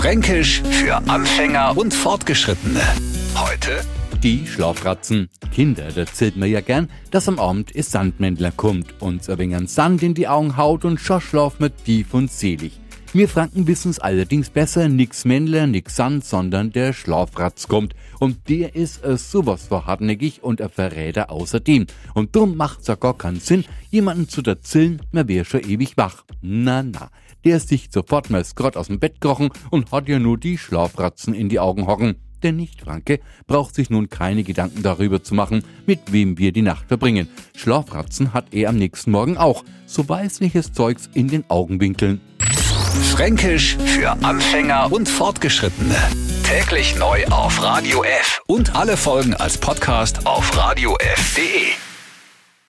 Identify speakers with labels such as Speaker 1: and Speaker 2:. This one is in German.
Speaker 1: Fränkisch für Anfänger und Fortgeschrittene. Heute
Speaker 2: Die Schlafratzen. Kinder, da zählt man ja gern, dass am Abend es Sandmändler kommt, uns ein wenig an Sand in die Augen haut und schon schlafen wir tief und selig. Wir Franken wissen's allerdings besser, nix Männler, nix Sand, sondern der Schlafratz kommt. Und der ist äh, sowas von hartnäckig und ein Verräter außerdem. Und drum macht's ja gar keinen Sinn, jemanden zu erzählen, man wär schon ewig wach. Na, na. Der ist sich sofort mal grad aus dem Bett krochen und hat ja nur die Schlafratzen in die Augen hocken. Der Nicht-Franke braucht sich nun keine Gedanken darüber zu machen, mit wem wir die Nacht verbringen. Schlafratzen hat er am nächsten Morgen auch. So weißliches Zeugs in den Augenwinkeln.
Speaker 1: Fränkisch für Anfänger und Fortgeschrittene. Täglich neu auf Radio F und alle Folgen als Podcast auf radiof.de.